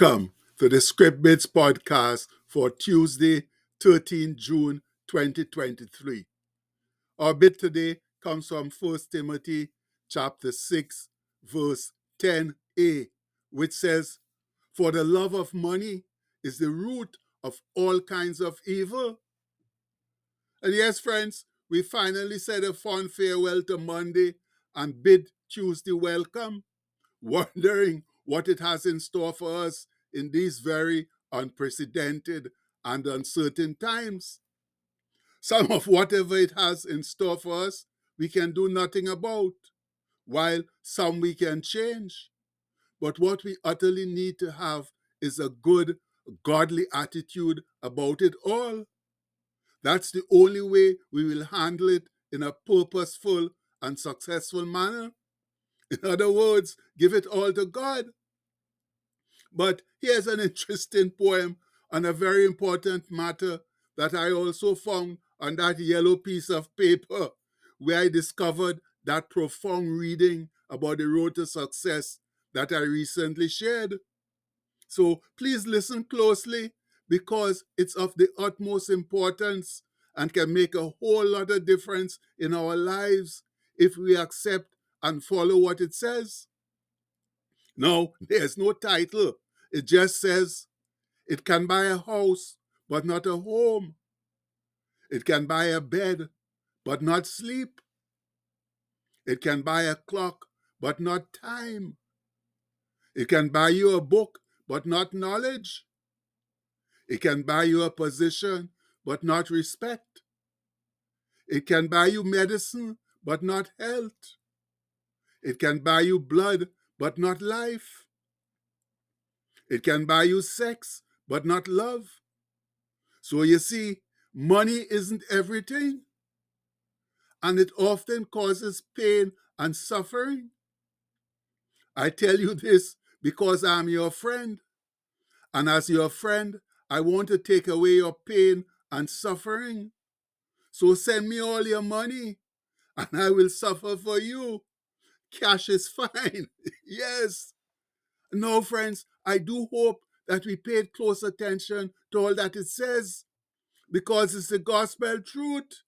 Welcome to the Script Bits podcast for Tuesday, 13 June 2023. Our bit today comes from 1 Timothy chapter 6, verse 10a, which says, For the love of money is the root of all kinds of evil. And yes, friends, we finally said a fond farewell to Monday and bid Tuesday welcome, wondering what it has in store for us in these very unprecedented and uncertain times. Some of whatever it has in store for us, we can do nothing about, while some we can change. But what we utterly need to have is a good, godly attitude about it all. That's the only way we will handle it in a purposeful and successful manner. In other words, give it all to God. But here's an interesting poem on a very important matter that I also found on that yellow piece of paper where I discovered that profound reading about the road to success that I recently shared. So please listen closely because it's of the utmost importance and can make a whole lot of difference in our lives if we accept and follow what it says. No, there's no title. It just says it can buy a house, but not a home. It can buy a bed, but not sleep. It can buy a clock, but not time. It can buy you a book, but not knowledge. It can buy you a position, but not respect. It can buy you medicine, but not health. It can buy you blood, but not life. It can buy you sex, but not love. So you see, money isn't everything. And it often causes pain and suffering. I tell you this because I'm your friend. And as your friend, I want to take away your pain and suffering. So send me all your money and I will suffer for you. Cash is fine. yes. No, friends, I do hope that we paid close attention to all that it says because it's the gospel truth,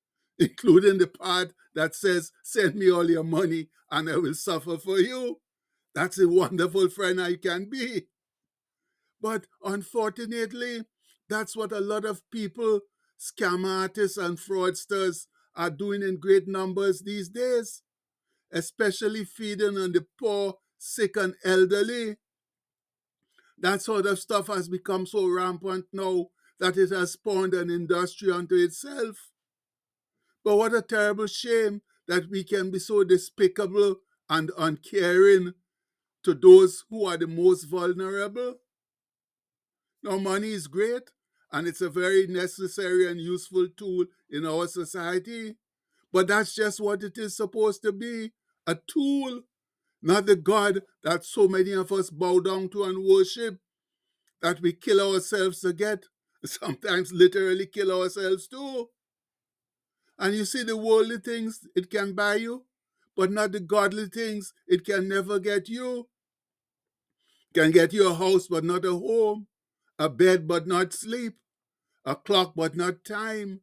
including the part that says, Send me all your money and I will suffer for you. That's a wonderful friend I can be. But unfortunately, that's what a lot of people, scam artists and fraudsters, are doing in great numbers these days, especially feeding on the poor, sick, and elderly. That sort of stuff has become so rampant now that it has spawned an industry unto itself. But what a terrible shame that we can be so despicable and uncaring to those who are the most vulnerable. Now, money is great and it's a very necessary and useful tool in our society, but that's just what it is supposed to be a tool, not the God that so many of us bow down to and worship, that we kill ourselves to get, sometimes literally kill ourselves too. And you see, the worldly things it can buy you, but not the godly things it can never get you. Can get you a house, but not a home, a bed, but not sleep, a clock, but not time,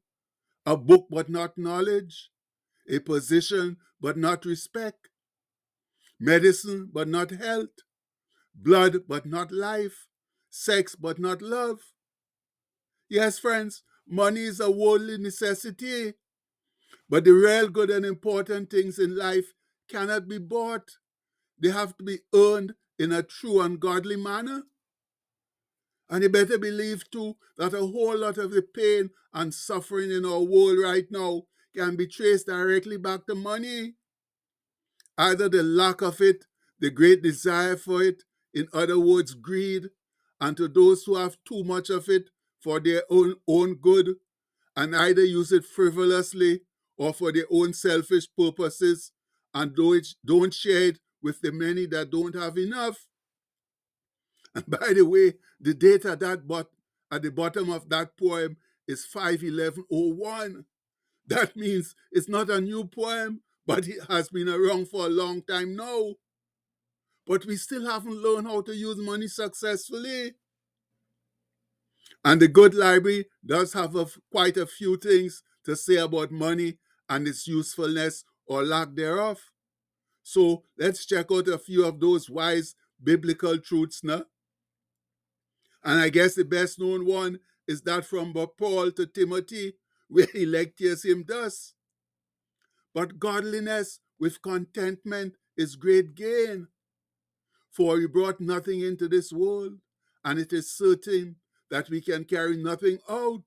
a book, but not knowledge, a position, but not respect, medicine, but not health, blood, but not life, sex, but not love. Yes, friends, money is a worldly necessity, but the real good and important things in life cannot be bought. They have to be earned in a true and godly manner. And you better believe too that a whole lot of the pain and suffering in our world right now can be traced directly back to money. Either the lack of it, the great desire for it, in other words, greed, and to those who have too much of it for their own, own good, and either use it frivolously or for their own selfish purposes, and don't, don't share it with the many that don't have enough. And by the way, the date at that but at the bottom of that poem is 51101. That means it's not a new poem, but it has been around for a long time now. but we still haven't learned how to use money successfully. And the Good Library does have a, quite a few things to say about money and its usefulness or lack thereof. So let's check out a few of those wise biblical truths now. And I guess the best known one is that from Paul to Timothy, where he lectures him thus. But godliness with contentment is great gain. For we brought nothing into this world, and it is certain that we can carry nothing out.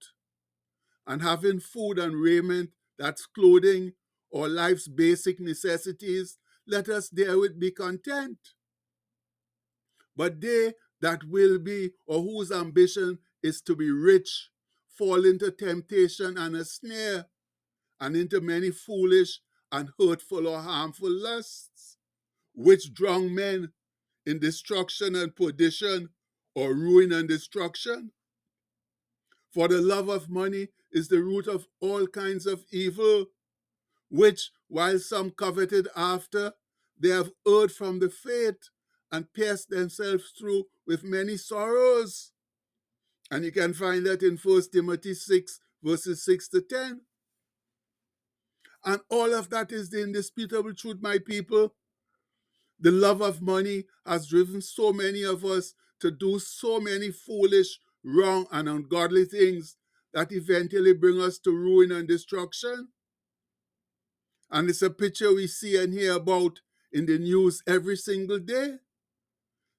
And having food and raiment, that's clothing or life's basic necessities, let us therewith be content. But they that will be, or whose ambition is to be rich, fall into temptation and a snare, and into many foolish and hurtful or harmful lusts, which drown men in destruction and perdition, or ruin and destruction. For the love of money is the root of all kinds of evil, which, while some coveted after, they have erred from the faith and pierced themselves through with many sorrows. And you can find that in 1 Timothy 6, verses 6 to 10. And all of that is the indisputable truth, my people. The love of money has driven so many of us to do so many foolish, wrong, and ungodly things that eventually bring us to ruin and destruction. And it's a picture we see and hear about in the news every single day.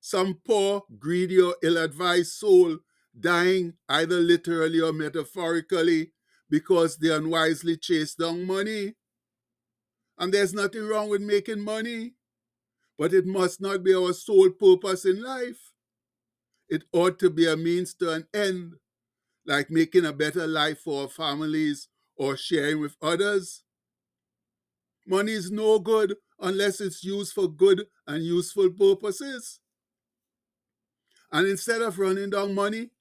Some poor, greedy, or ill advised soul dying either literally or metaphorically because they unwisely chase down money. And there's nothing wrong with making money, but it must not be our sole purpose in life. It ought to be a means to an end, like making a better life for our families or sharing with others. Money is no good unless it's used for good and useful purposes. And instead of running down money,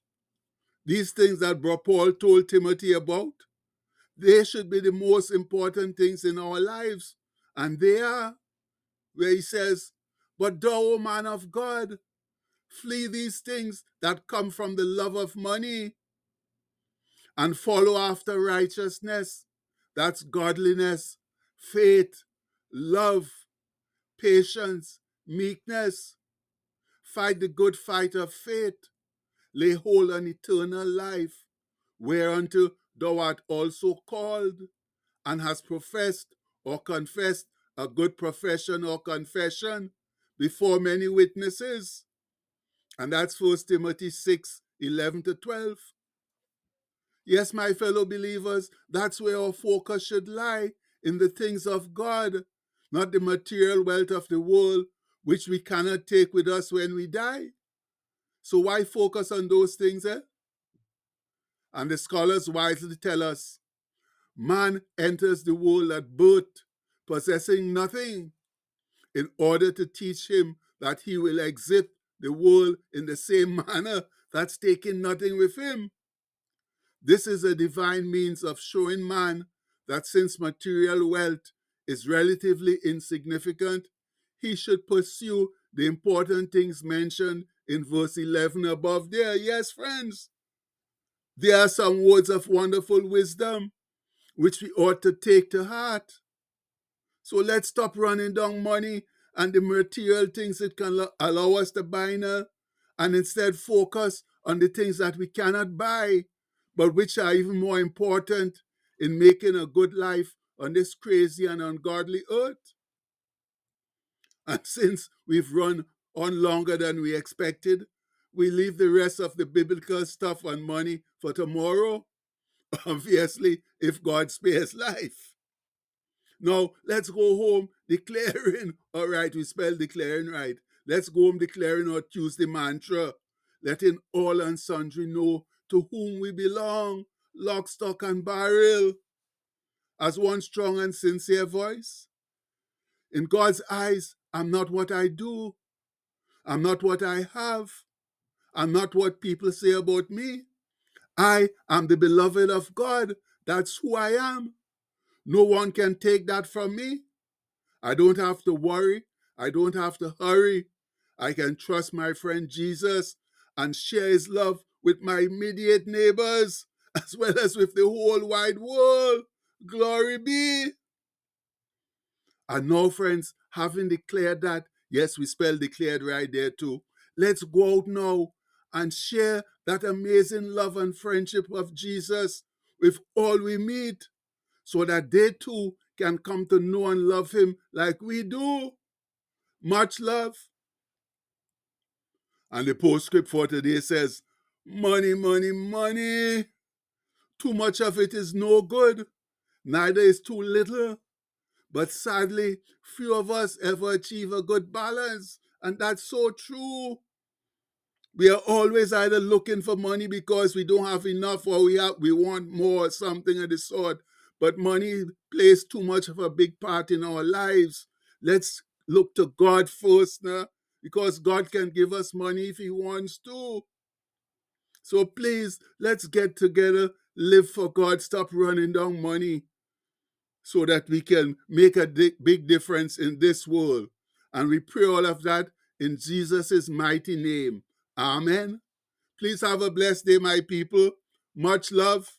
these things that Paul told Timothy about, they should be the most important things in our lives. And they are, where he says, But thou, O man of God, flee these things that come from the love of money and follow after righteousness. That's godliness, faith, love, patience, meekness. Fight the good fight of faith. Lay hold on eternal life, whereunto thou art also called, and hast professed or confessed a good profession or confession before many witnesses. And that's 1 Timothy 6 11 to 12. Yes, my fellow believers, that's where our focus should lie in the things of God, not the material wealth of the world, which we cannot take with us when we die. So why focus on those things? Eh? And the scholars wisely tell us man enters the world at birth possessing nothing in order to teach him that he will exit the world in the same manner that's taking nothing with him. This is a divine means of showing man that since material wealth is relatively insignificant, he should pursue the important things mentioned in verse 11 above there. Yes, friends, there are some words of wonderful wisdom which we ought to take to heart. So let's stop running down money and the material things that can allow us to buy now and instead focus on the things that we cannot buy, but which are even more important in making a good life on this crazy and ungodly earth. And since we've run on longer than we expected, we leave the rest of the biblical stuff on money for tomorrow. Obviously, if God spares life. Now, let's go home declaring. All right, we spell declaring right. Let's go home declaring our Tuesday mantra, letting all and sundry know to whom we belong, lock, stock, and barrel, as one strong and sincere voice. In God's eyes, I'm not what I do. I'm not what I have. I'm not what people say about me. I am the beloved of God. That's who I am. No one can take that from me. I don't have to worry. I don't have to hurry. I can trust my friend Jesus and share his love with my immediate neighbors as well as with the whole wide world. Glory be. And now, friends, having declared that, yes, we spell declared right there too. Let's go out now and share that amazing love and friendship of Jesus with all we meet so that they too can come to know and love him like we do. Much love. And the postscript for today says, Money, money, money. Too much of it is no good, neither is too little. But sadly, few of us ever achieve a good balance, and that's so true. We are always either looking for money because we don't have enough or we have we want more or something of the sort. But money plays too much of a big part in our lives. Let's look to God first now, because God can give us money if He wants to. So please, let's get together, live for God, stop running down money so that we can make a big difference in this world. And we pray all of that in Jesus' mighty name. Amen. Please have a blessed day, my people. Much love.